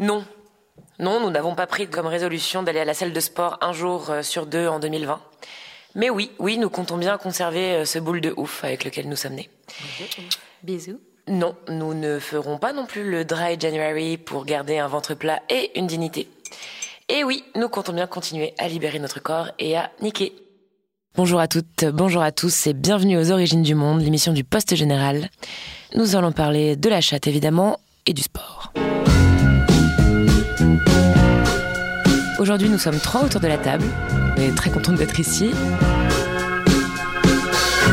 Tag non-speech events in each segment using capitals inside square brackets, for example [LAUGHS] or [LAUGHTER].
Non. Non, nous n'avons pas pris comme résolution d'aller à la salle de sport un jour euh, sur deux en 2020. Mais oui, oui, nous comptons bien conserver euh, ce boule de ouf avec lequel nous sommes nés. Bisous. Non, nous ne ferons pas non plus le dry January pour garder un ventre plat et une dignité. Et oui, nous comptons bien continuer à libérer notre corps et à niquer. Bonjour à toutes, bonjour à tous et bienvenue aux Origines du Monde, l'émission du Poste Général. Nous allons parler de la chatte évidemment et du sport. Aujourd'hui, nous sommes trois autour de la table. On est très contente d'être ici.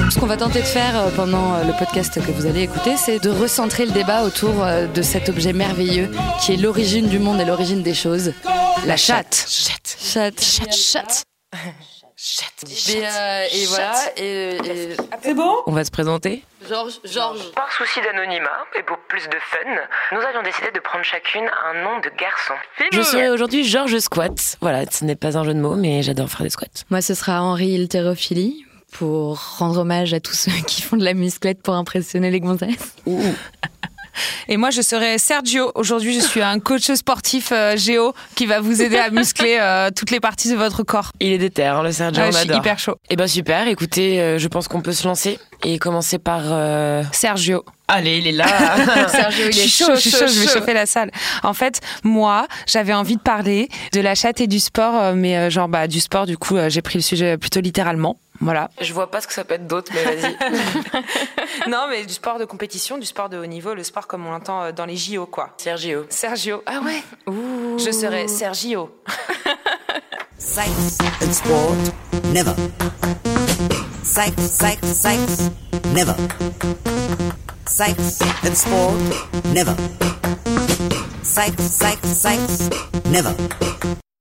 Ce qu'on va tenter de faire euh, pendant euh, le podcast que vous allez écouter, c'est de recentrer le débat autour euh, de cet objet merveilleux qui est l'origine du monde et l'origine des choses. La chatte. Chatte. Chatte. Chatte. Chatte. Chatte. Et, euh, et voilà. Et, et- C'est bon? On va se présenter. Georges. Georges. Par souci d'anonymat et pour plus de fun, nous avions décidé de prendre chacune un nom de garçon. Je serai aujourd'hui Georges Squat. Voilà, ce n'est pas un jeu de mots, mais j'adore faire des squats. Moi, ce sera Henri Hilterophilie pour rendre hommage à tous ceux qui font de la musclette pour impressionner les gonzesses. Et moi, je serai Sergio. Aujourd'hui, je suis un coach sportif euh, géo qui va vous aider à muscler euh, toutes les parties de votre corps. Il est déter, hein, le Sergio, Ouais, on je suis hyper chaud. Eh ben super, écoutez, euh, je pense qu'on peut se lancer et commencer par... Sergio. Allez, il est là [LAUGHS] Sergio, [LAUGHS] il Je est suis chaud, chaud, je suis chaud, je vais chaud. chauffer la salle. En fait, moi, j'avais envie de parler de la chatte et du sport, mais genre bah, du sport, du coup, j'ai pris le sujet plutôt littéralement. Voilà. Je vois pas ce que ça peut être d'autre, mais vas-y. [LAUGHS] Non, mais du sport de compétition, du sport de haut niveau, le sport comme on l'entend euh, dans les JO, quoi. Sergio. Sergio. Ah ouais? Je serai Sergio. [LAUGHS] Sex and sport, never. Sex, sex, sex, never. Sex and sport, never. Sex, sex, sex, never.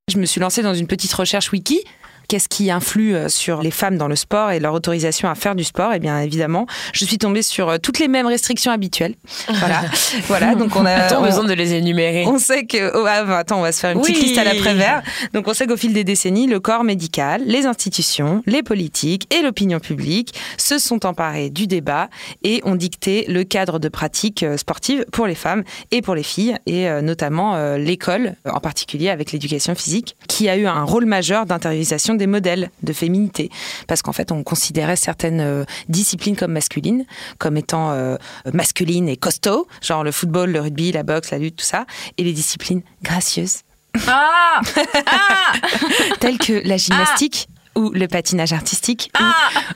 Je me suis lancée dans une petite recherche wiki. Qu'est-ce qui influe euh, sur les femmes dans le sport et leur autorisation à faire du sport Eh bien, évidemment, je suis tombée sur euh, toutes les mêmes restrictions habituelles. Voilà, [LAUGHS] voilà. Donc on a Attends, on- besoin de les énumérer. On sait que. oh, ah, bah, attends, on va se faire une petite liste à l'après-vert. Donc, on sait qu'au fil des décennies, le corps médical, les institutions, les politiques et l'opinion publique se sont emparés du débat et ont dicté le cadre de pratique euh, sportive pour les femmes et pour les filles, et notamment l'école, en particulier avec l'éducation physique, qui a eu un rôle majeur d'intériorisation des modèles de féminité. Parce qu'en fait, on considérait certaines euh, disciplines comme masculines, comme étant euh, masculines et costauds, genre le football, le rugby, la boxe, la lutte, tout ça, et les disciplines gracieuses, Ah [LAUGHS] telles que la gymnastique. Ou le patinage artistique,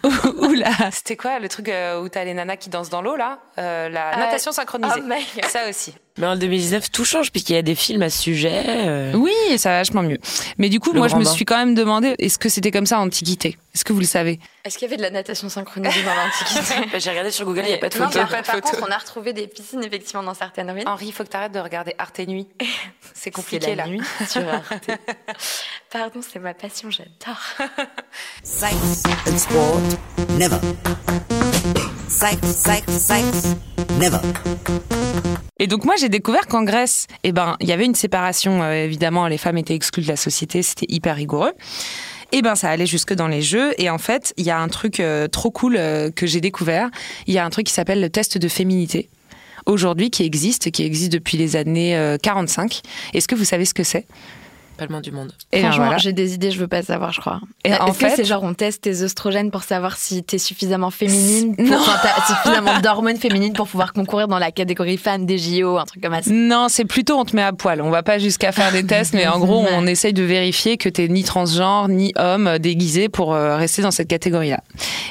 ou, [LAUGHS] ou, ou la... C'était quoi le truc euh, où t'as les nanas qui dansent dans l'eau, là? Euh, La natation synchronisée. oh. Ça aussi. Mais en 2019, tout change puisqu'il y a des films à ce sujet. euh. Oui, ça va vachement mieux. Mais du coup, Le moi, je me bain. suis quand même demandé, est-ce que c'était comme ça en Antiquité? Est-ce que vous le savez? Est-ce qu'il y avait de la natation synchronisée dans l'Antiquité? Bah, [LAUGHS] J'ai regardé sur Google, il n'y a pas de Non, photo. par, par contre, on a retrouvé des piscines effectivement dans certaines ruines. Henri, il faut que t'arrêtes de regarder Arte et Nuit. [LAUGHS] C'est C'est compliqué, la là. nuit [LAUGHS] sur Arte. Pardon, c'est ma passion, j'adore. Sex and sport, never. Sex, sex, sex, never. Et donc moi j'ai découvert qu'en Grèce, eh ben il y avait une séparation. euh, évidemment, les femmes étaient exclues de la société, c'était hyper rigoureux. Et ben ça allait jusque dans les jeux. Et en fait, il y a un truc euh, trop cool euh, que j'ai découvert. Il y a un truc qui s'appelle le test de féminité. Aujourd'hui, qui existe, qui existe depuis les années euh, 45. Est-ce que vous savez ce que c'est? Du monde. Et ben Franchement, voilà. j'ai des idées, je veux pas savoir, je crois. Et en Est-ce que fait- c'est genre on teste tes oestrogènes pour savoir si t'es suffisamment féminine, pour, Non. enfin, t'as [LAUGHS] suffisamment d'hormones féminines pour pouvoir concourir dans la catégorie fan des JO, un truc comme ça. Non, c'est plutôt on te met à poil. On va pas jusqu'à faire des tests, mais en gros, [LAUGHS] on essaye de vérifier que t'es ni transgenre ni homme euh, déguisé pour euh, rester dans cette catégorie-là.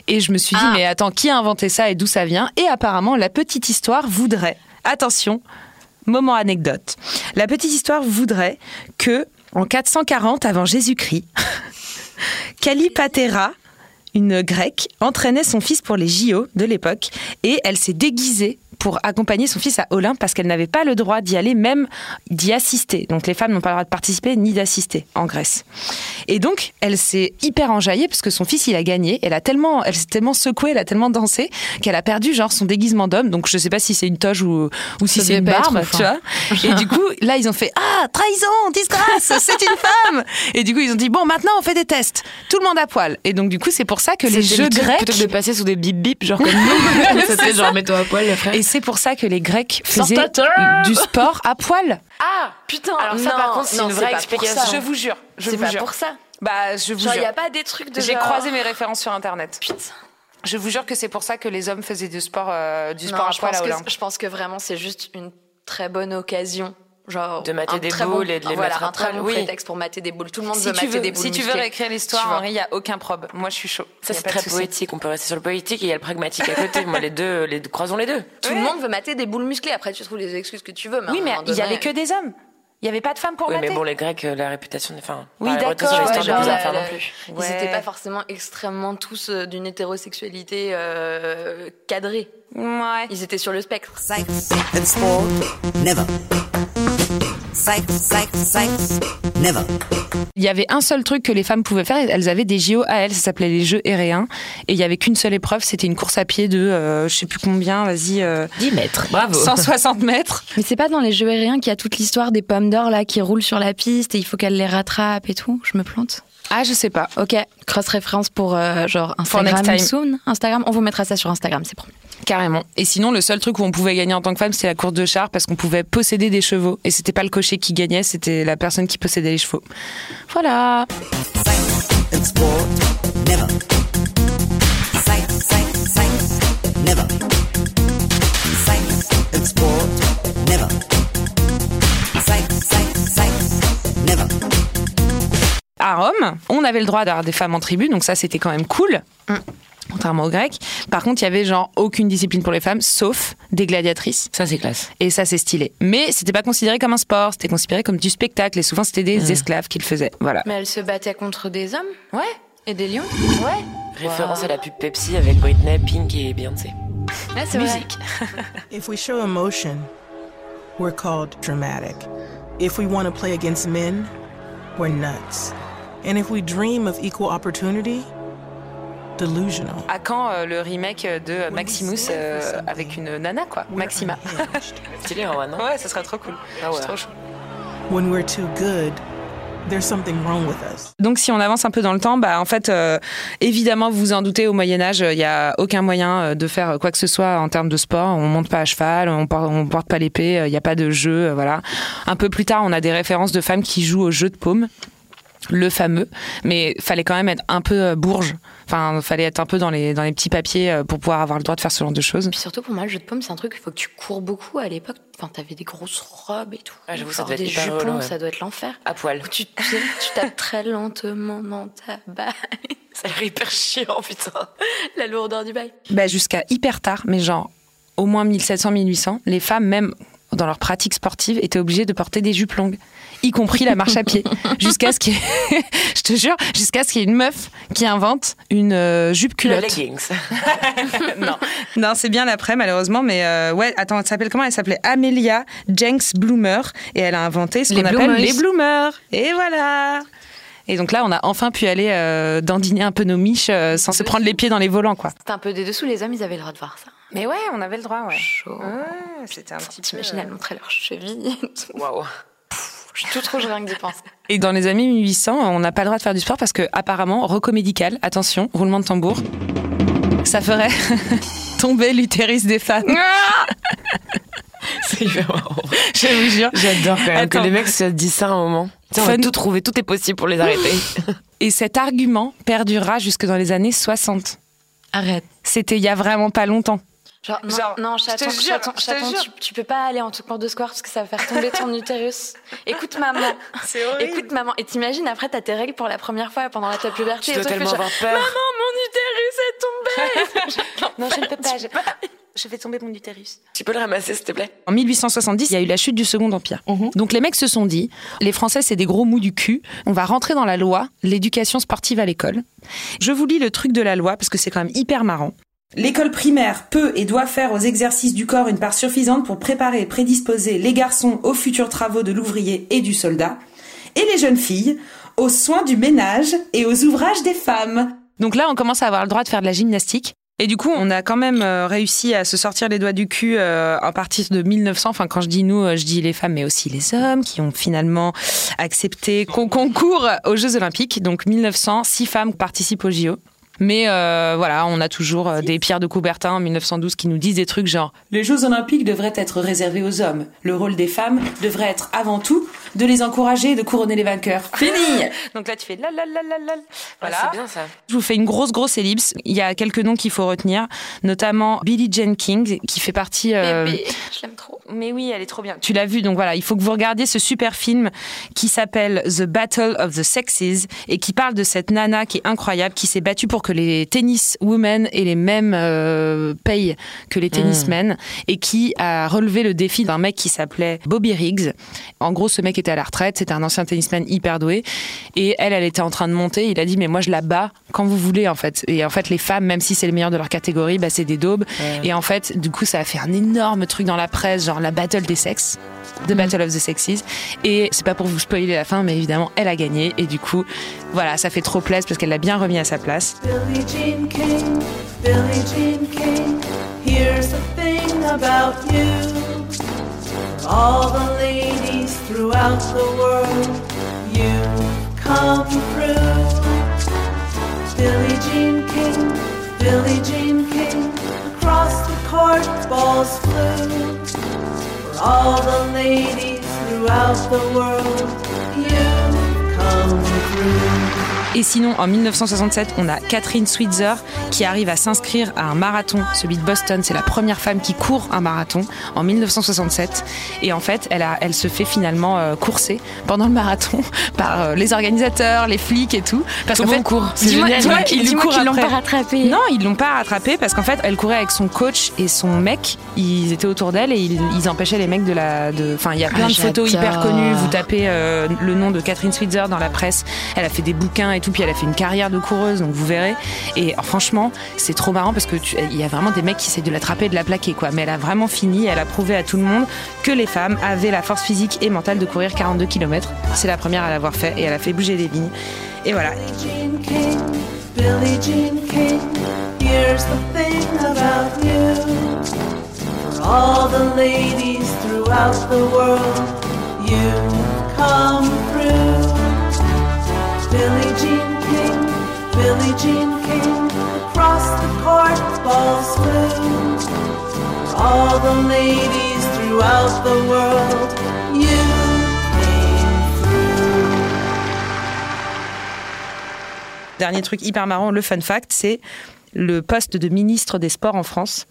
Et je me suis dit, Ah. mais attends, qui a inventé ça et d'où ça vient? Et apparemment, la petite histoire voudrait, attention, moment anecdote. La petite histoire voudrait que en 440 avant Jésus-Christ, [LAUGHS] Calipatera, une grecque, entraînait son fils pour les JO de l'époque et elle s'est déguisée pour accompagner son fils à Olympe parce qu'elle n'avait pas le droit d'y aller, même d'y assister. Donc les femmes n'ont pas le droit de participer ni d'assister en Grèce. Et donc elle s'est hyper enjaillée parce que son fils il a gagné. Elle a tellement, elle s'est tellement secouée, elle a tellement dansé qu'elle a perdu genre son déguisement d'homme. Donc je sais pas si c'est une toge ou, ou si c'est une barbe, tu hein. vois. Et du coup là ils ont fait ah trahison, disgrâce, c'est une femme. Et du coup ils ont dit bon maintenant on fait des tests, tout le monde à poil. Et donc du coup c'est pour ça que les jeux grecs Plutôt que de passer sous des bip bip, genre comme [LAUGHS] nous. C'était genre mets-toi à poil, les frères. Et c'est pour ça que les Grecs faisaient du sport à poil. Ah Putain, Alors ça, non, par contre, c'est non, une vraie explication. ça. Je vous jure. Je C'est vous pas jure. pour ça. Bah, je vous Genre, il jure. y a pas des trucs de J'ai genre- croisé mes références sur internet. Putain. Je vous jure que c'est pour ça que les hommes faisaient du sport, euh, du Non, sport à poil à que- Olympe. Je pense que vraiment, c'est juste une très bonne occasion. Genre, De mater des boules bon, et de les voilà, mettre à un très bon oui. prétexte pour mater des boules. Tout le monde Si veut tu mater veux, des boules si tu veux réécrire l'histoire. Henri, il n'y a aucun probe. Moi, je suis chaud. Ça, c'est très poétique. On peut rester sur le poétique et il y a le pragmatique à côté. Moi, les deux, les deux, croisons les deux. [LAUGHS] Tout le monde veut mater des boules musclées. Après, tu trouves les excuses que tu veux. Mais Oui, mais il y donné- avait que des hommes. Il n'y avait pas de femmes pour Oui, mater. mais bon, les Grecs, euh, la réputation, enfin, Oui, la d'accord, ouais, genre, euh, non plus. Ils Ouais. n'étaient pas forcément extrêmement tous euh, d'une hétérosexualité euh, cadrée. Ouais. Ils étaient sur le spectre. Sex and sport, never. Sex, sex, sex, never. Il y avait un seul truc que les femmes pouvaient faire. Elles avaient des JO à elles. Ça s'appelait les Jeux Héréens. Et il y avait qu'une seule épreuve. C'était une course à pied de, euh, je sais plus combien, vas-y, euh, 10 mètres. Bravo. 160 mètres. Mais c'est pas dans les jeux aériens qu'il y a toute l'histoire des pommes d'or là qui roulent sur la piste et il faut qu'elle les rattrape et tout? Je me plante. Ah, je sais pas. Ok, cross référence pour euh, genre Instagram next time. soon. Instagram, on vous mettra ça sur Instagram, c'est promis. Carrément. Et sinon, le seul truc où on pouvait gagner en tant que femme, c'était la course de char parce qu'on pouvait posséder des chevaux. Et c'était pas le cocher qui gagnait, c'était la personne qui possédait les chevaux. Voilà. Avait le droit d'avoir des femmes en tribu, donc ça, c'était quand même cool. Contrairement aux Grecs. Par contre, il y avait genre aucune discipline pour les femmes, sauf des gladiatrices. Ça, c'est classe. Et ça, c'est stylé. Mais c'était pas considéré comme un sport, c'était considéré comme du spectacle. Et souvent, c'était des esclaves qui le faisaient. Voilà. Mais elle se battait contre des hommes Ouais. et des lions Ouais. Référence à la pub Pepsi avec Britney, Pink et Beyoncé. Ouais, c'est vrai. [LAUGHS] If we show emotion, we're called dramatic. If we want to play against men, we're nuts. And if we dream of equal opportunity, delusional. À quand euh, le remake de Maximus euh, avec une nana, quoi? Maxima. [LAUGHS] Stylé, en vrai, non Ouais, ça serait trop cool. Ah ouais. C'est trop chou. when we're too good, there's something wrong with us. Donc si on avance un peu dans le temps, bah en fait euh, évidemment vous vous en doutez au Moyen Âge il y a aucun moyen euh, de faire quoi que ce soit en termes de sport. On monte pas à cheval, on porte, on porte pas l'épée, euh, il n'y a pas de jeu, euh, voilà. Un peu plus tard on a des références de femmes qui jouent au jeu de paume. Le fameux, mais fallait quand même être un peu euh, bourge. Enfin, fallait être un peu dans les dans les petits papiers euh, pour pouvoir avoir le droit de faire ce genre de choses. Puis surtout pour moi, le jeu de paume, c'est un truc, il faut que tu cours beaucoup à l'époque. Enfin, t'avais des grosses robes et tout. Ah, j'avoue, ça doit être des jupons, relou, ouais. ça doit être l'enfer. À poil. Tu, tu tapes très lentement dans ta balle. [LAUGHS] Ça a l'air hyper chiant, putain. La lourdeur du bail. Bah, jusqu'à hyper tard, mais genre au moins 1700-1800, les femmes, même dans leur pratique sportive, étaient obligées de porter des jupes longues, y compris la marche à pied. [LAUGHS] jusqu'à ce qu'il y ait- [LAUGHS] je te jure, jusqu'à ce qu'il y ait une meuf qui invente une euh, jupe Le culotte. leggings. [LAUGHS] non, non c'est bien l'après, malheureusement, mais euh, ouais, attends, elle s'appelle comment? Elle s'appelait Amelia Jenks Bloomer, et elle a inventé ce qu'on appelle bloomers. les bloomers. Et voilà et donc là, on a enfin pu aller euh, dandiner un peu nos miches euh, sans se prendre les pieds dans les volants, quoi. C'était un peu des dessous, les hommes, ils avaient le droit de voir ça. Mais ouais, on avait le droit, ouais. Chaud. Ouais, c'était un petit peu. T'imagines, elles montraient leurs chevilles. Waouh. Je suis tout trop rien que d'y penser. Et dans les années 1800, on n'a pas le droit de faire du sport parce que apparemment, recomédical, attention, roulement de tambour, ça ferait [LAUGHS] tomber l'utérus des femmes. [LAUGHS] C'est hyper marrant. Je vous jure. J'adore quand même Attends. que les mecs se disent ça à un moment. Tu sais, on va tout trouver, tout est possible pour les arrêter. [LAUGHS] Et cet argument perdurera jusque dans les années 60. Arrête. C'était il y a vraiment pas longtemps. Genre, non, Genre, non chaton, jure, tu, tu peux pas aller en tout cours de square parce que ça va faire tomber ton [LAUGHS] utérus. Écoute maman, C'est écoute maman. Et t'imagines après t'as tes règles pour la première fois pendant ta puberté. Tu et dois toi, tellement avoir genre, peur. Maman, mon utérus est tombé. [LAUGHS] Non, je ne peux pas. Je, je vais tomber mon utérus. Tu peux le ramasser, s'il te plaît En 1870, il y a eu la chute du Second Empire. Donc les mecs se sont dit, les Français c'est des gros mous du cul, on va rentrer dans la loi l'éducation sportive à l'école. Je vous lis le truc de la loi parce que c'est quand même hyper marrant. L'école primaire peut et doit faire aux exercices du corps une part suffisante pour préparer et prédisposer les garçons aux futurs travaux de l'ouvrier et du soldat, et les jeunes filles aux soins du ménage et aux ouvrages des femmes. Donc là, on commence à avoir le droit de faire de la gymnastique. Et du coup, on a quand même euh, réussi à se sortir les doigts du cul euh, à partir de 1900. Enfin, quand je dis nous, euh, je dis les femmes, mais aussi les hommes qui ont finalement accepté qu'on concourt aux Jeux Olympiques. Donc 1900, six femmes participent aux JO. Mais euh, voilà, on a toujours euh, des Pierre de Coubertin en 1912 qui nous disent des trucs genre Les Jeux Olympiques devraient être réservés aux hommes. Le rôle des femmes devrait être avant tout de les encourager et de couronner les vainqueurs. Fini [LAUGHS] Donc là, tu fais la la la la la. Voilà. Ah, c'est bien ça. Je vous fais une grosse grosse ellipse. Il y a quelques noms qu'il faut retenir, notamment Billie Jean King qui fait partie. euh, Bébé, je l'aime trop. mais oui, elle est trop bien. Tu l'as vu, donc voilà, il faut que vous regardiez ce super film qui s'appelle The Battle of the Sexes et qui parle de cette nana qui est incroyable, qui s'est battue pour que les tennis women aient les mêmes euh, payes que les tennismen et qui a relevé le défi d'un mec qui s'appelait Bobby Riggs. En gros, ce mec était à la retraite, c'était un ancien tennisman hyper doué et elle, elle était en train de monter. Il a dit, mais moi je la bats quand vous voulez en fait. Et en fait, les femmes, même si c'est le meilleur de leur catégorie, bah, c'est des daubes. Et en fait, du coup, ça a fait un énorme truc dans la presse, genre la battle des sexes. The Battle of the Sexes. Et c'est pas pour vous spoiler la fin, mais évidemment, elle a gagné. Et du coup, voilà, ça fait trop plaisir parce qu'elle l'a bien remis à sa place. Billie Jean King, Billie Jean King, here's the thing about you. All the ladies throughout the world, you come through. Billie Jean King, Billie Jean King, across the court balls flew. All the ladies throughout the world, you. Et sinon, en 1967, on a Catherine Switzer qui arrive à s'inscrire à un marathon, celui de Boston. C'est la première femme qui court un marathon en 1967. Et en fait, elle, a, elle se fait finalement euh, courser pendant le marathon [LAUGHS] par euh, les organisateurs, les flics et tout. Parce qu'en fait, court. Lui dis-moi courent qu'ils l'ont pas rattrapé. Non, ils l'ont pas rattrapée parce qu'en fait, elle courait avec son coach et son mec. Ils étaient autour d'elle et ils, ils empêchaient les mecs de la. de- Enfin, il y a plein Ah, de photos hyper connues. Vous tapez euh, le nom de Catherine Switzer dans la presse. Elle a fait des bouquins et puis elle a fait une carrière de coureuse, donc vous verrez. Et franchement, c'est trop marrant parce que il y a vraiment des mecs qui essaient de l'attraper et de la plaquer, quoi. Mais elle a vraiment fini. Elle a prouvé à tout le monde que les femmes avaient la force physique et mentale de courir 42 km. C'est la première à l'avoir fait et elle a fait bouger les lignes. Et voilà. All the ladies throughout the world, you come through. Billie Jean King, Billie Jean King, across the court balls flew. All the ladies throughout the world, you came through. Dernier truc hyper marrant, le fun fact, c'est le poste de ministre des Sports en France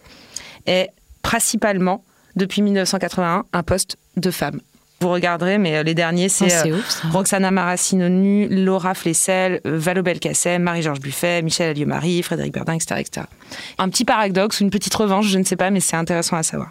est principalement, depuis 1981, un poste de femme. Vous regarderez, mais euh, les derniers, c'est Oh, euh. Roxana Maracinonu, Laura Flessel, euh, Valo Belkacem, Marie-Georges Buffet, Michel Alliot-Marie, Frédéric Berdin, etc., etc. Un petit paradoxe ou une petite revanche, je ne sais pas, mais c'est intéressant à savoir.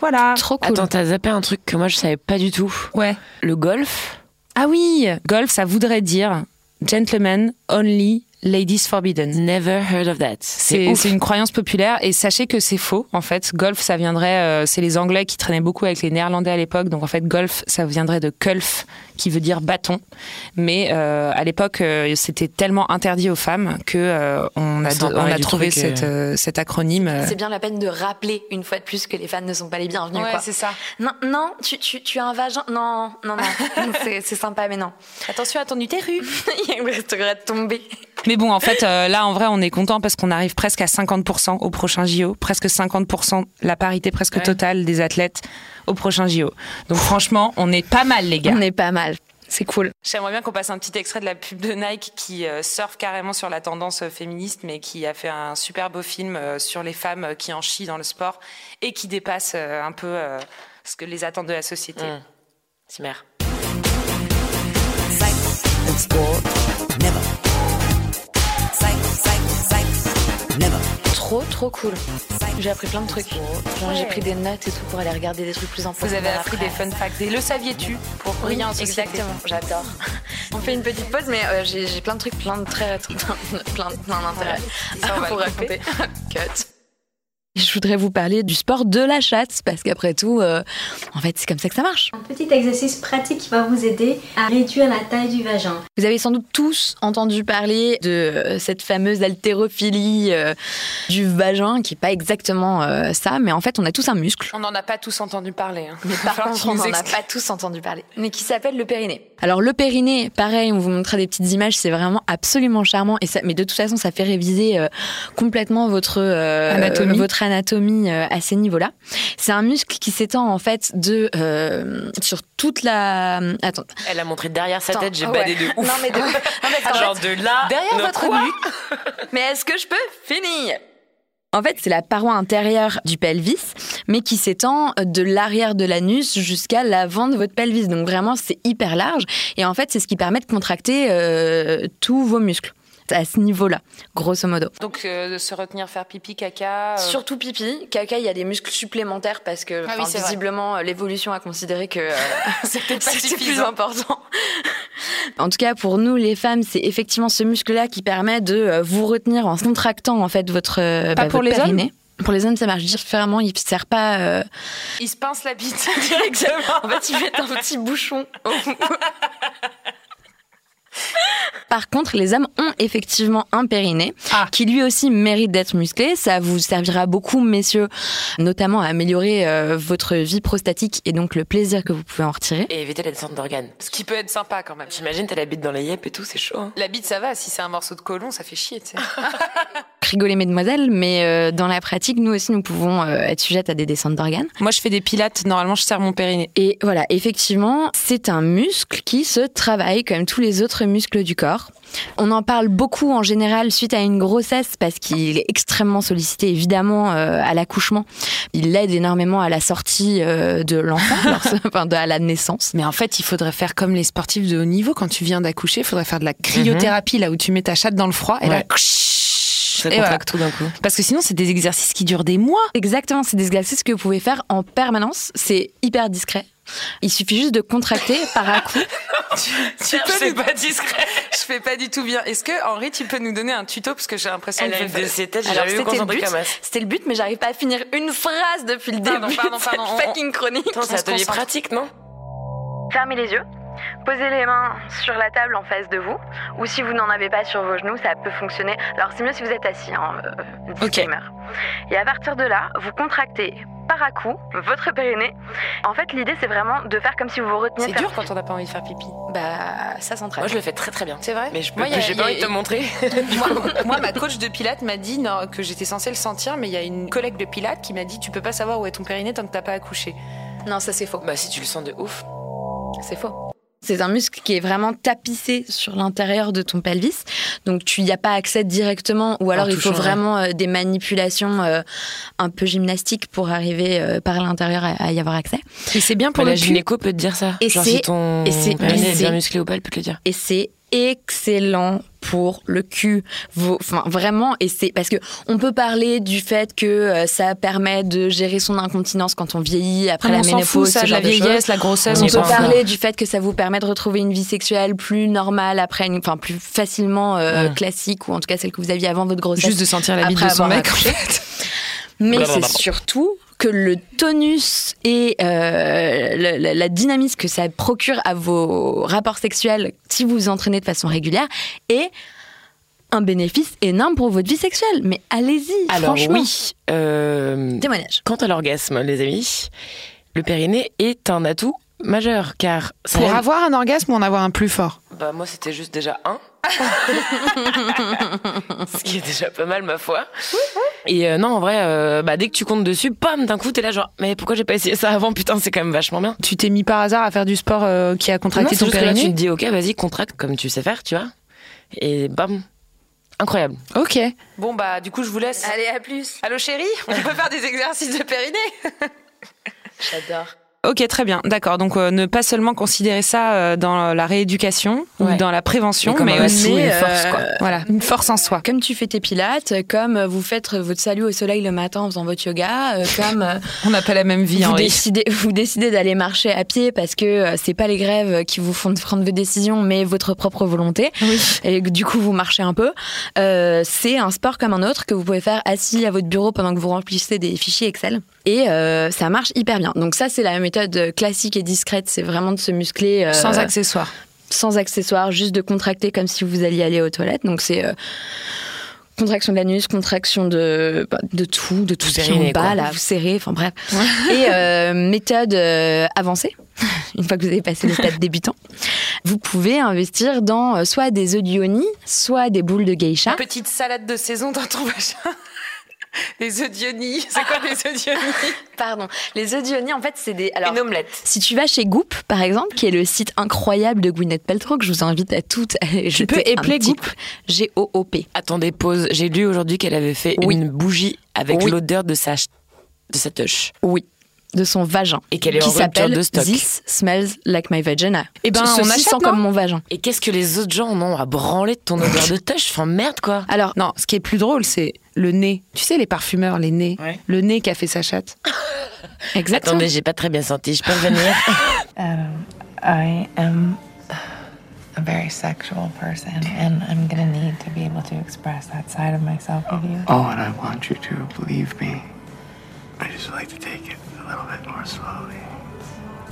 Voilà. Trop cool. Attends, t'as zappé un truc que moi je savais pas du tout. Ouais. Le golf? Ah oui, golf, ça voudrait dire gentlemen only, ladies forbidden. Never heard of that. C'est une croyance populaire et sachez que c'est faux. En fait, golf, ça viendrait, euh, c'est les Anglais qui traînaient beaucoup avec les Néerlandais à l'époque. Donc en fait, golf, ça viendrait de kulf, qui veut dire bâton. Mais euh, à l'époque, euh, c'était tellement interdit aux femmes que euh, on a, On a trouvé truc, cette, euh, cet acronyme. euh. C'est bien la peine de rappeler une fois de plus que les fans ne sont pas les bienvenus. Ouais, c'est ça. Non, non, tu, tu, tu as un vagin. Non, non, non. [LAUGHS] c'est c'est sympa, mais non. Attention à ton utérus. [LAUGHS] Il resterait de tomber. Mais bon, en fait, euh, là, en vrai, on est content parce qu'on arrive presque à 50% au prochain JO, presque 50%, la parité presque totale des athlètes au prochain JO. Donc franchement, on est pas mal, les gars. On est pas mal. C'est cool. J'aimerais bien qu'on passe un petit extrait de la pub de Nike qui euh, surfe carrément sur la tendance euh, féministe, mais qui a fait un super beau film euh, sur les femmes qui en chient dans le sport et qui dépasse euh, un peu euh, ce que les attentes de la société. Mm. Cimer. Sex never. Trop, trop cool. J'ai appris plein de trucs. Genre, J'ai pris des notes et tout pour aller regarder des trucs plus importants. Vous avez appris des fun facts, des le saviez-tu pour Oui, rien en société. exactement. J'adore. [LAUGHS] On fait une petite pause, mais euh, j'ai j'ai plein de trucs, plein de très, [LAUGHS] plein, plein, plein d'intérêts Ça, on va pour le couper. raconter. [LAUGHS] Cut. Je voudrais vous parler du sport de la chatte, parce qu'après tout, euh, en fait, c'est comme ça que ça marche. Un petit exercice pratique qui va vous aider à réduire la taille du vagin. Vous avez sans doute tous entendu parler de euh, cette fameuse haltérophilie euh, du vagin, qui n'est pas exactement euh, ça, mais en fait, on a tous un muscle. On n'en a pas tous entendu parler. hein. Mais par contre, on n'en a pas tous entendu parler. Mais qui s'appelle le périnée. Alors, le périnée, pareil, on vous montrera des petites images, c'est vraiment absolument charmant. Et ça, mais de toute façon, ça fait réviser euh, complètement votre euh, Anatomie. votre anatomie euh, à ces niveaux-là. C'est un muscle qui s'étend en fait de sur sur toute la. Attends. Elle a montré derrière sa Attends, tête, j'ai ouais. badé [LAUGHS] de ouf. Non, mais [LAUGHS] de- non, Genre fait, de là, derrière de votre nuque. [LAUGHS] Mais est-ce que je peux? Finir en fait, c'est la paroi intérieure du pelvis, mais qui s'étend de l'arrière de l'anus jusqu'à l'avant de votre pelvis. Donc vraiment, c'est hyper large. Et en fait, c'est ce qui permet de contracter euh, tous vos muscles à ce niveau-là, grosso modo. Donc, euh, de se retenir, faire pipi, caca. euh, Surtout pipi, caca, il y a des muscles supplémentaires parce que Ah oui, visiblement euh, l'évolution a considéré que euh, [LAUGHS] [LAUGHS] C'était plus important. [LAUGHS] en tout cas, pour nous les femmes, c'est effectivement ce muscle-là qui permet de euh, vous retenir en contractant en fait votre Pas bah, pour votre les hommes périnée. Pour les hommes, ça marche différemment. Il ne sert pas. euh, Il se pince la bite directement. En fait, ils mettent un petit bouchon. Par contre, les hommes ont effectivement un périnée Ah. qui lui aussi mérite d'être musclé. Ça vous servira beaucoup, messieurs, notamment à améliorer euh, votre vie prostatique et donc le plaisir que vous pouvez en retirer. Et éviter la descente d'organes. Ce qui peut être sympa quand même. J'imagine, t'as la bite dans les yeux et tout, c'est chaud. hein. La bite, ça va. Si c'est un morceau de côlon, ça fait chier, tu sais. [LAUGHS] Rigoler, mesdemoiselles, mais euh, dans la pratique, nous aussi, nous pouvons euh, être sujettes à des descentes d'organes. Moi, je fais des pilates. Normalement, je serre mon périnée. Et voilà, effectivement, c'est un muscle qui se travaille comme tous les autres muscles du corps. On en parle beaucoup en général suite à une grossesse parce qu'il est extrêmement sollicité évidemment euh, à l'accouchement. Il aide énormément à la sortie euh, de l'enfant, [LAUGHS] enfin de, à la naissance. Mais en fait, il faudrait faire comme les sportifs de haut niveau. Quand tu viens d'accoucher, il faudrait faire de la cryothérapie, là où tu mets ta chatte dans le froid et là, Ouais. Ça et voilà. tout d'un coup. Parce que sinon, c'est des exercices qui durent des mois. Exactement, c'est des exercices que vous pouvez faire en permanence. C'est hyper discret. Il suffit juste de contracter par à coup. [LAUGHS] Tu peux c'est nous- pas discret. [LAUGHS] Je fais pas du tout bien. Est-ce que Henri, tu peux nous donner un tuto? Parce que j'ai l'impression Elle que têtes, Alors, c'était le but. C'était le but, mais j'arrive pas à finir une phrase depuis le Pardon, début. pardon, de cette pardon, [LAUGHS] on- fucking chronique. Attends, c'est atelier concentre. pratique, non? Fermez les yeux. Posez les mains sur la table en face de vous. Ou si vous n'en avez pas sur vos genoux, ça peut fonctionner. Alors c'est mieux si vous êtes assis. Hein, euh, disclaimer. Et à partir de là, vous contractez par à coup votre périnée. En fait, l'idée c'est vraiment de faire comme si vous vous reteniez. C'est dur quand on n'a pas envie de faire pipi. Bah, ça s'entraîne. Moi, je le fais très très bien. C'est vrai Mais je peux, Moi, j'ai pas envie de te montrer. [LAUGHS] moi, [LAUGHS] moi, ma coach de pilates m'a dit non, que j'étais censée le sentir, mais il y a une collègue de pilates qui m'a dit tu peux pas savoir où est ton périnée tant que t'as pas accouché. Non, ça c'est faux. bah, si tu le sens de ouf. C'est faux. C'est un muscle qui est vraiment tapissé sur l'intérieur de ton pelvis. Donc, tu n'y as pas accès directement, ou alors il faut vraiment euh, des manipulations euh, un peu gymnastiques pour arriver euh, par l'intérieur à, à y avoir accès. Et c'est bien Pour la gynéco peut te dire ça. Et c'est- si ton bien musclé ou pas, elle peut te le dire. Et c'est excellent pour le cul. Vos- Enfin, vraiment, et c'est parce que on peut parler du fait que euh, ça permet de gérer son incontinence quand on vieillit après Ah, la ménopause, fout, ça, ce de la de vieillesse, la grossesse, On On peut parler du fait que ça vous permet de retrouver une vie sexuelle plus normale après, une, enfin plus facilement euh, Ouais. classique ou en tout cas celle que vous aviez avant votre grossesse. Juste de sentir la bite de son mec, en fait. Mais c'est surtout que le tonus et euh, la, la- la dynamisme que ça procure à vos rapports sexuels si vous vous entraînez de façon régulière est un bénéfice énorme pour votre vie sexuelle. Mais allez-y, Alors franchement. oui, euh, Témoignage. quant à l'orgasme, les amis, le périnée est un atout majeur car ça Pour aide- avoir un orgasme ou en avoir un plus fort? Bah moi c'était juste déjà un. [LAUGHS] Ce qui est déjà pas mal ma foi. Et euh, non en vrai, euh, bah dès que tu comptes dessus, bam, d'un coup t'es là genre mais pourquoi j'ai pas essayé ça avant? Putain c'est quand même vachement bien. Tu t'es mis par hasard à faire du sport euh, qui a Non, contracté c'est ton là, tu périnée? te dis ok vas-y contracte comme tu sais faire, tu vois. Et bam, incroyable. Ok. Bon bah du coup je vous laisse. Allez, à plus. Allô chérie, on peut faire des exercices de périnée? [LAUGHS] J'adore. Ok, très bien, d'accord. Donc euh, ne pas seulement considérer ça euh, dans la rééducation Ouais. ou dans la prévention, Mais aussi une euh, force, quoi. Voilà, une force en soi. Comme tu fais tes pilates, comme vous faites votre salut au soleil le matin en faisant votre yoga, comme [LAUGHS] On n'a pas la même vie, vous Henri. décidez, vous décidez d'aller marcher à pied parce que c'est pas les grèves qui vous font prendre vos décisions, mais votre propre volonté. Et que du coup, vous marchez un peu. C'est un sport comme un autre que vous pouvez faire assis à votre bureau pendant que vous remplissez des fichiers Excel. Et ça marche hyper bien. Donc ça, c'est la méthode classique et discrète. C'est vraiment de se muscler. euh, Sans accessoires. sans accessoires, juste de contracter comme si vous alliez aller aux toilettes. Donc c'est euh, contraction de l'anus, contraction de, bah, de tout, de tout ce qui Périnée, en bas, quoi. là, vous serrez, enfin bref. Et euh, méthode euh, avancée, [LAUGHS] une fois que vous avez passé le stade débutant, vous pouvez investir dans euh, soit des œufs d'Ioni, soit des boules de geisha. Petite salade de saison dans ton vagin. [LAUGHS] Les œufs. C'est quoi les œufs [LAUGHS] Pardon, les œufs en fait, c'est des... Alors, Une omelette. si tu vas chez Goop, par exemple, qui est le site incroyable de Gwyneth Paltrow, que je vous invite à toutes à aller Tu peux épeler Goop? G-O-O-P. Attendez, pause. J'ai lu aujourd'hui qu'elle avait fait Oui. une bougie avec Oui. l'odeur de sa, de sa touche. Oui, de son vagin. Et qu'elle est qui en s'appelle de stock. This smells like my vagina. Eh ben, on achète, sent comme mon vagin. Et qu'est-ce que les autres gens en ont à branler de ton odeur de touche Enfin, merde, quoi. Alors, Non, ce qui est plus drôle, c'est le nez. Tu sais, les parfumeurs, les nez. Ouais. Le nez qu'a fait sa chatte. [LAUGHS] exactement. Attendez, j'ai pas très bien senti. Je peux revenir? Adam, [LAUGHS] I am a very sexual person, and I'm gonna need to be able to express that side of myself with you. Oh, and I want you to believe me. I just like to take it a little bit more slowly.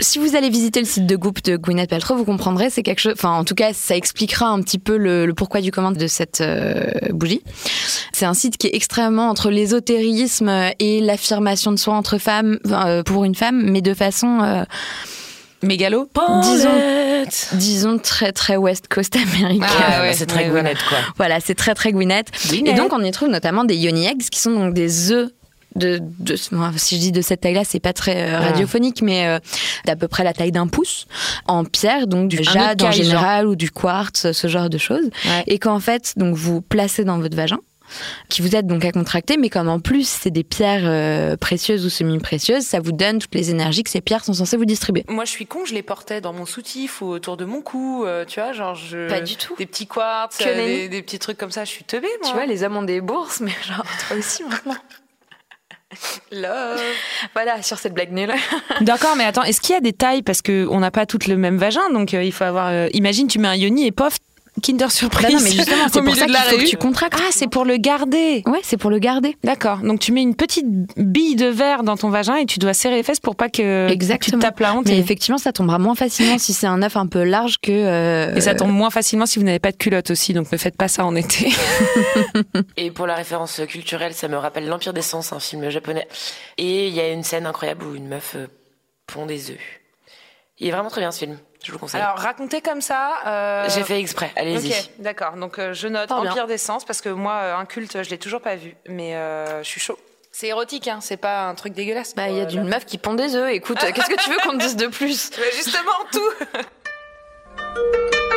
Si vous allez visiter le site de Goop de Gwyneth Paltrow, vous comprendrez, c'est quelque chose. Enfin, en tout cas, ça expliquera un petit peu le, le pourquoi du comment de cette euh, bougie. C'est un site qui est extrêmement entre l'ésotérisme et l'affirmation de soi entre femmes, euh, pour une femme, mais de façon, euh, Mégalo disons, disons très très West Coast américaine. Ah ouais, c'est très. Gwyneth, quoi. Voilà, c'est très très Gwyneth. Et donc on y trouve notamment des yoni eggs qui sont donc des œufs de, de- bon, si je dis de cette taille-là, c'est pas très euh, radiophonique, mais euh, d'à peu près la taille d'un pouce, en pierre, donc du jade en général ou du quartz, ce genre de choses, Ouais. et qu'en fait donc vous placez dans votre vagin qui vous aide donc à contracter, mais comme en plus c'est des pierres euh, précieuses ou semi-précieuses, ça vous donne toutes les énergies que ces pierres sont censées vous distribuer. Moi, je suis con, je les portais dans mon soutif ou autour de mon cou, euh, tu vois, genre je... Pas du tout. Des petits quartz, Que euh, nenni. des, des petits trucs comme ça, je suis teubée, moi. Tu vois, les hommes ont des bourses, mais genre toi aussi maintenant. [LAUGHS] Love. Voilà, sur cette blague nulle. [LAUGHS] D'accord, mais attends, est-ce qu'il y a des tailles? Parce que on n'a pas toutes le même vagin, donc euh, il faut avoir. euh, imagine, tu mets un yoni et pof, Kinder surprise. Bah non, mais justement, c'est pour ça de qu'il la faut que rue. tu contractes. Ah, c'est pour le garder. Ouais, c'est pour le garder. D'accord. Donc tu mets une petite bille de verre dans ton vagin et tu dois serrer les fesses pour pas que Exactement. tu te tapes la honte. Mais et... effectivement, ça tombera moins facilement si c'est un œuf un peu large que. euh, et ça tombe moins facilement si vous n'avez pas de culotte aussi, donc ne faites pas ça en été. [LAUGHS] Et pour la référence culturelle, ça me rappelle L'Empire des Sens, un film japonais. Et il y a une scène incroyable où une meuf euh, pond des œufs. Il est vraiment très bien ce film, je vous le conseille. Alors racontez comme ça. euh, J'ai fait exprès, allez-y. Ok, d'accord. Donc euh, je note bien. Empire des Sens parce que moi, euh, un culte, je l'ai toujours pas vu, mais euh, je suis chaud. C'est érotique, hein. C'est pas un truc dégueulasse. Bah, il y a d'une meuf qui pond des œufs. Écoute, [LAUGHS] qu'est-ce que tu veux qu'on te dise de plus? Mais justement tout. [LAUGHS]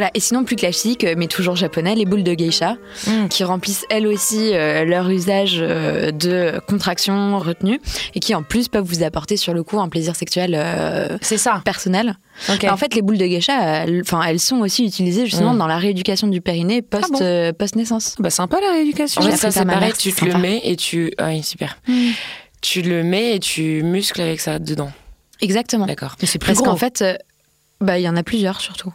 Voilà, et sinon plus classique, mais toujours japonais, les boules de geisha, Mm. qui remplissent elles aussi euh, leur usage euh, de contraction retenue, et qui en plus peuvent vous apporter sur le coup un plaisir sexuel euh, C'est ça. personnel. Ok. En fait, les boules de geisha, elles, elles sont aussi utilisées justement Mm. dans la rééducation du périnée post, Ah bon euh, post-naissance. Bah sympa la rééducation. En fait, ça c'est pareil, tu te le mets et tu. Ah oui, super. Tu le mets et tu muscles avec ça dedans. Exactement. D'accord. C'est Parce qu'en fait, euh, bah, il y en a plusieurs surtout.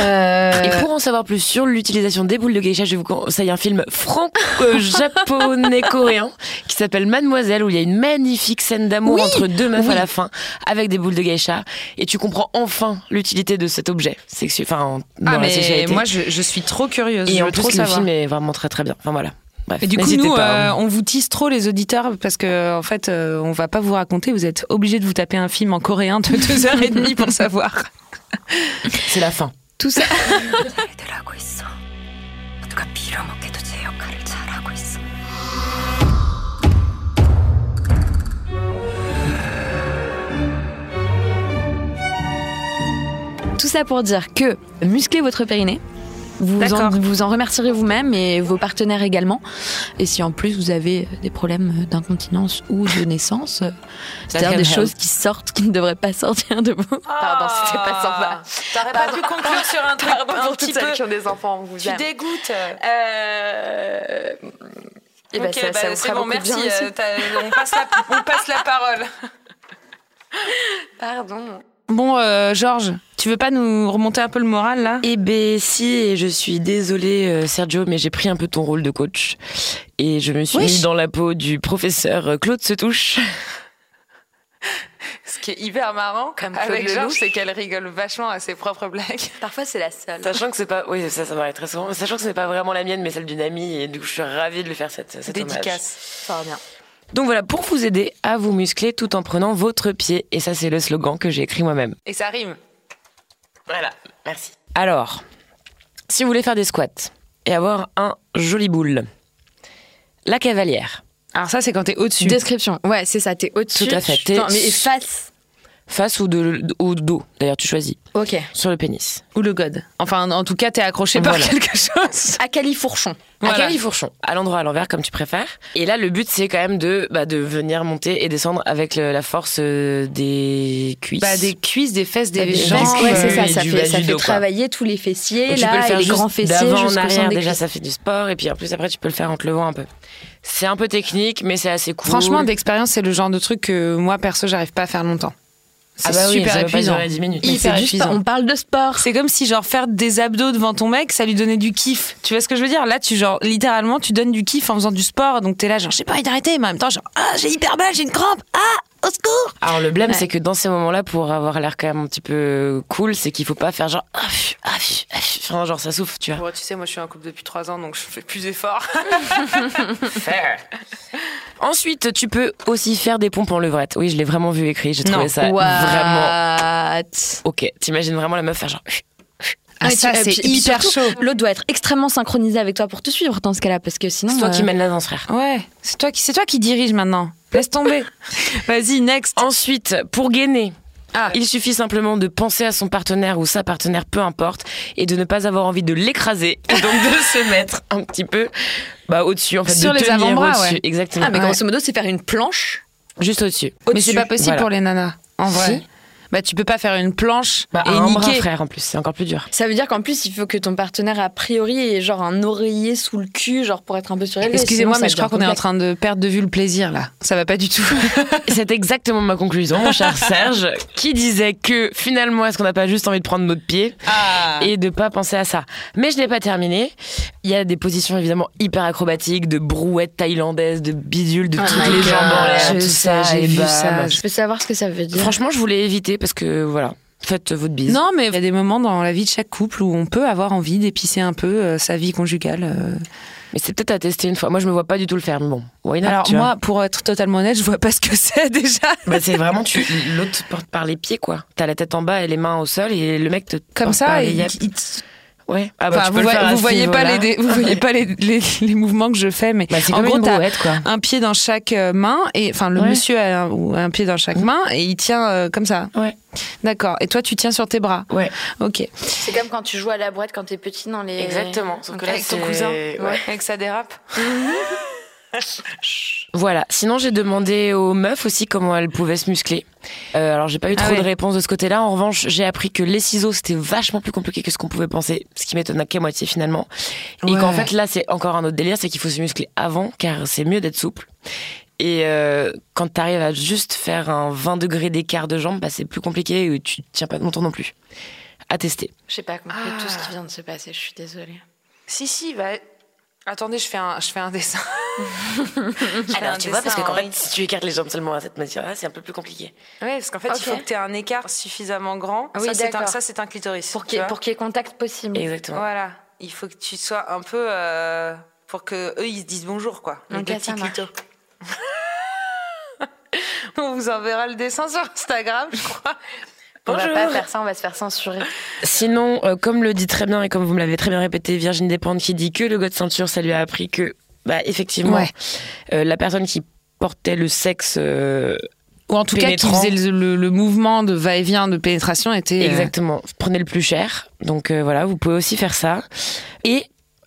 Euh, Et pour en savoir plus sur l'utilisation des boules de geisha, je vous conseiller un film franco-japonais-coréen [LAUGHS] qui s'appelle Mademoiselle, où il y a une magnifique scène d'amour Oui, entre deux meufs oui. à la fin, avec des boules de geisha, et tu comprends enfin l'utilité de cet objet sexuel, enfin, en- dans Ah la mais sexualité. moi je, je suis trop curieuse. et je en plus, trop le savoir. film est vraiment très très bien. Enfin voilà. Bref, Et du coup, nous, pas, hein. euh, on vous tisse trop les auditeurs parce que en fait, euh, on va pas vous raconter. Vous êtes obligés de vous taper un film en coréen de deux heures et demie pour savoir. C'est la fin. Tout ça. Tout ça pour dire que musclez votre périnée, vous en, vous en remercierez vous-même et vos partenaires également. Et si en plus vous avez des problèmes d'incontinence ou de naissance, euh, c'est-à-dire des help. choses qui sortent, qui ne devraient pas sortir de vous. Pardon, c'était pas sympa. T'aurais pas pu conclure sur un truc Pardon un pour petit toutes celles peu. qui ont des enfants, on vous Tu aime. dégoûtes. Euh... Eh ben, ça, bah, ça vous c'est fera bon, beaucoup de merci. bien euh, t'as- on, passe la, on passe la parole. [LAUGHS] Pardon. Bon, euh, Georges, tu veux pas nous remonter un peu le moral là? Eh ben si, et je suis désolée euh, Sergio, mais j'ai pris un peu ton rôle de coach et je me suis Wesh. mis dans la peau du professeur euh, Claude Setouche. [LAUGHS] Ce qui est hyper marrant Comme avec Georges, c'est qu'elle rigole vachement à ses propres blagues. [LAUGHS] Parfois, c'est la seule. Sachant que c'est pas, oui ça ça m'arrive très souvent, sachant que ce n'est pas vraiment la mienne mais celle d'une amie et du coup je suis ravie de lui faire cette, cet hommage. Dédicace. Fort bien. Donc voilà, pour vous aider à vous muscler tout en prenant votre pied et ça c'est le slogan que j'ai écrit moi-même. Et ça rime. Voilà, merci. Alors, si vous voulez faire des squats et avoir un joli boule, la cavalière. Alors ça, c'est quand t'es au-dessus. Description. Ouais, c'est ça, t'es au-dessus. Tout à fait. T'es Attends, mais face. Face ou de, au dos, d'ailleurs tu choisis, Ok. sur le pénis. Ou le god. Enfin, en tout cas, t'es accroché par quelque chose. [LAUGHS] À califourchon. À califourchon, à l'endroit à l'envers comme tu préfères. Et là, le but c'est quand même de, bah, de venir monter et descendre avec le- la force euh, des cuisses. Bah, des cuisses, des fesses, des Des jambes. Ouais, c'est euh, ça, ça du fait, ça fait quoi. travailler tous les fessiers, Donc, tu peux là, le faire et les grands fessiers d'avant en arrière, déjà cuisses. ça fait du sport et puis en plus après tu peux le faire en te levant un peu. C'est un peu technique mais c'est assez cool. Franchement, d'expérience, c'est le genre de truc que moi, perso, j'arrive pas à faire longtemps. C'est Ah bah oui, super pas épuisant. durer 10 minutes. Hyper épuisant. on parle de sport. C'est comme si genre faire des abdos devant ton mec, ça lui donnait du kiff. Tu vois ce que je veux dire? Là, tu genre littéralement, tu donnes du kiff en faisant du sport. Donc t'es là, genre j'ai pas envie d'arrêter, mais en même temps, genre ah j'ai hyper mal, j'ai une crampe, ah au secours. Alors le blême Ouais. c'est que dans ces moments-là pour avoir l'air quand même un petit peu cool, c'est qu'il faut pas faire genre ah, pff, ah, pff, ah, pff. Enfin, genre ça souffle, tu vois. Bon, tu sais, moi je suis en couple depuis 3 ans, donc je fais plus d'efforts. [LAUGHS] Ensuite, tu peux aussi faire des pompes en levrette. Oui, je l'ai vraiment vu écrit, j'ai trouvé Non. ça What? vraiment OK. T'imagines vraiment la meuf faire genre Ah, Ouais, ça, c'est hyper surtout, chaud. L'autre doit être extrêmement synchronisé avec toi pour te suivre dans ce cas-là, parce que sinon. c'est toi qui euh, mène la danse, frère. Ouais, c'est toi qui c'est toi qui dirige maintenant. Laisse tomber. [LAUGHS] Vas-y, next. Ensuite, pour gainer, Ah. il suffit simplement de penser à son partenaire ou sa partenaire, peu importe, et de ne pas avoir envie de l'écraser, et donc de [LAUGHS] se mettre un petit peu bah, au-dessus, en fait, Sur de les tenir avant-bras, au-dessus. ouais. Exactement. Ah, mais Ouais. grosso modo, c'est faire une planche. Juste au-dessus. Mais c'est pas possible Voilà. pour les nanas. En vrai. Si. Bah tu peux pas faire une planche Bah, et un bras, niquer. frère, en plus, c'est encore plus dur. Ça veut dire qu'en plus, il faut que ton partenaire, a priori, ait genre un oreiller sous le cul, genre pour être un peu surélevé. Excusez-moi, mais je crois qu'on est en train de perdre de vue le plaisir là. Ça va pas du tout. [LAUGHS] C'est exactement ma conclusion, mon cher Serge, qui disait que finalement, est-ce qu'on n'a pas juste envie de prendre notre pied Ah. et de pas penser à ça? Mais je n'ai pas terminé. Il y a des positions évidemment hyper acrobatiques, de brouettes thaïlandaises, de bidules, de Oh toutes les God. jambes en l'air, Je tout sais, ça, j'ai vu bam. ça. Je peux savoir ce que ça veut dire. Franchement, je voulais éviter parce que voilà, faites votre bise. Non, mais il y a des moments dans la vie de chaque couple où on peut avoir envie d'épicer un peu euh, sa vie conjugale. euh. Mais c'est peut-être à tester une fois. Moi, je me vois pas du tout le faire, mais bon. Why not, Alors tu vois. moi, pour être totalement honnête, je vois pas ce que [LAUGHS] c'est déjà. Bah, c'est vraiment tu l'autre te porte par les pieds quoi. T'as la tête en bas et les mains au sol et le mec te Comme porte par ça, les il- yep. il- Ouais. Ah bah, Enfin, vous, voyez- vous voyez pas les, dé- vous voyez pas les, les- les mouvements que je fais, mais Bah, c'est en gros, t'as un pied dans chaque euh, main et enfin le Ouais. monsieur a un, ou un pied dans chaque main et il tient euh, comme ça. Ouais. D'accord. Et toi, tu tiens sur tes bras. Ouais. Ok. C'est comme quand tu joues à la boîte quand t'es petit dans les. Exactement. Sauf que là, Avec ton cousin. ouais. Avec ça dérape. [LAUGHS] [LAUGHS] Voilà. Sinon, j'ai demandé aux meufs aussi comment elles pouvaient se muscler. Euh, alors, j'ai pas eu Ah trop ouais. de réponses de ce côté-là. En revanche, j'ai appris que les ciseaux, c'était vachement plus compliqué que ce qu'on pouvait penser, ce qui m'étonne qu'à moitié finalement. Et qu'en fait, là, c'est encore un autre délire, c'est qu'il faut se muscler avant, car c'est mieux d'être souple. Et euh, quand t'arrives à juste faire un 20 degrés d'écart de jambe, bah, c'est plus compliqué et tu tiens pas longtemps non plus. À tester. J'ai pas compris Ah. tout ce qui vient de se passer, je suis désolée. Si si. Bah... Attendez, je fais un, je fais un dessin. [LAUGHS] Alors, un tu vois, parce que en fait, si tu écartes les jambes seulement à cette mesure-là, c'est un peu plus compliqué. Ouais, parce qu'en fait, il faut que tu aies un écart suffisamment grand. Ah oui, ça, c'est un, d'accord. ça, c'est un clitoris. Pour qu'il y, ait- vois. pour qu'il y ait contact possible. Exactement. Voilà. Il faut que tu sois un peu. euh, pour que eux, ils se disent bonjour, quoi. Les deux petits clitos. [LAUGHS] On vous enverra le dessin sur Instagram, je crois. On va Bonjour. pas faire ça, on va se faire censurer. Sinon, euh, comme le dit très bien et comme vous me l'avez très bien répété, Virginie Despentes qui dit que le god ceinture, ça lui a appris que, bah, effectivement, Ouais. euh, la personne qui portait le sexe euh, Ou en tout cas, qui faisait le, le- le mouvement de va-et-vient de pénétration était. euh, Exactement. Prenez le plus cher. Donc euh, voilà, vous pouvez aussi faire ça. Et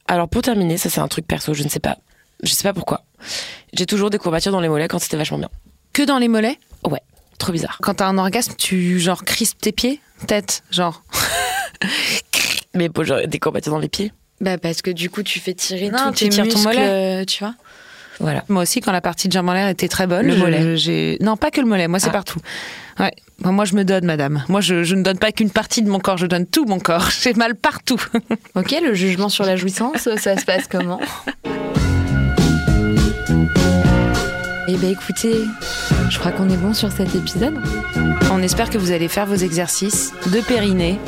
alors pour terminer, ça c'est un truc perso, je ne sais pas. Je sais pas pourquoi. J'ai toujours des courbatures dans les mollets quand c'était vachement bien. Que dans les mollets? Ouais, trop bizarre. Quand t'as un orgasme, tu genre crispes tes pieds Tête, genre. [LAUGHS] Mais pour genre, des courbatures dans les pieds Bah parce que du coup tu fais tirer Non, tous tu tes tires ton mollet. euh, tu vois. Voilà. Moi aussi, quand la partie de jambe en l'air était très bonne. Le mollet. j'ai- Non, pas que le mollet, moi c'est Ah. partout. Ouais. Moi, moi, je me donne, madame. Moi, je, je ne donne pas qu'une partie de mon corps, je donne tout mon corps. [LAUGHS] J'ai mal partout. Ok, le jugement sur la jouissance, ça se passe comment? [LAUGHS] Eh ben écoutez, je crois qu'on est bon sur cet épisode. On espère que vous allez faire vos exercices de périnée.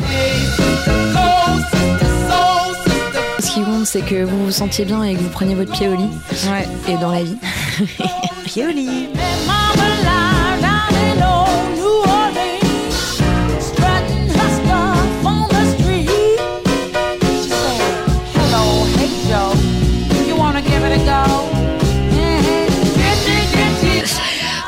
Ce qui compte, c'est que vous vous sentiez bien et que vous preniez votre pied au lit. Ouais. Et dans la vie. [LAUGHS] Pied au lit.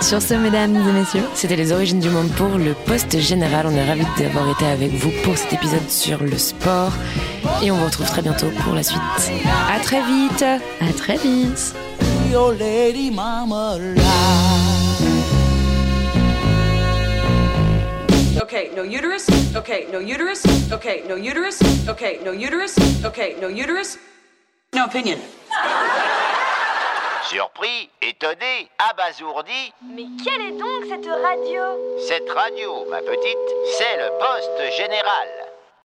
Sur ce, mesdames et messieurs, C'était les origines du monde pour le poste général. On est ravis d'avoir été avec vous pour cet épisode sur le sport. Et on vous retrouve très bientôt pour la suite. À très vite. à très vite. Okay, no uterus. Okay, no uterus. Okay, no uterus. Okay, no uterus. Okay, no uterus. No opinion. [LAUGHS] Surpris, étonné, abasourdi, Mais quelle est donc cette radio? Cette radio, ma petite, c'est le poste général.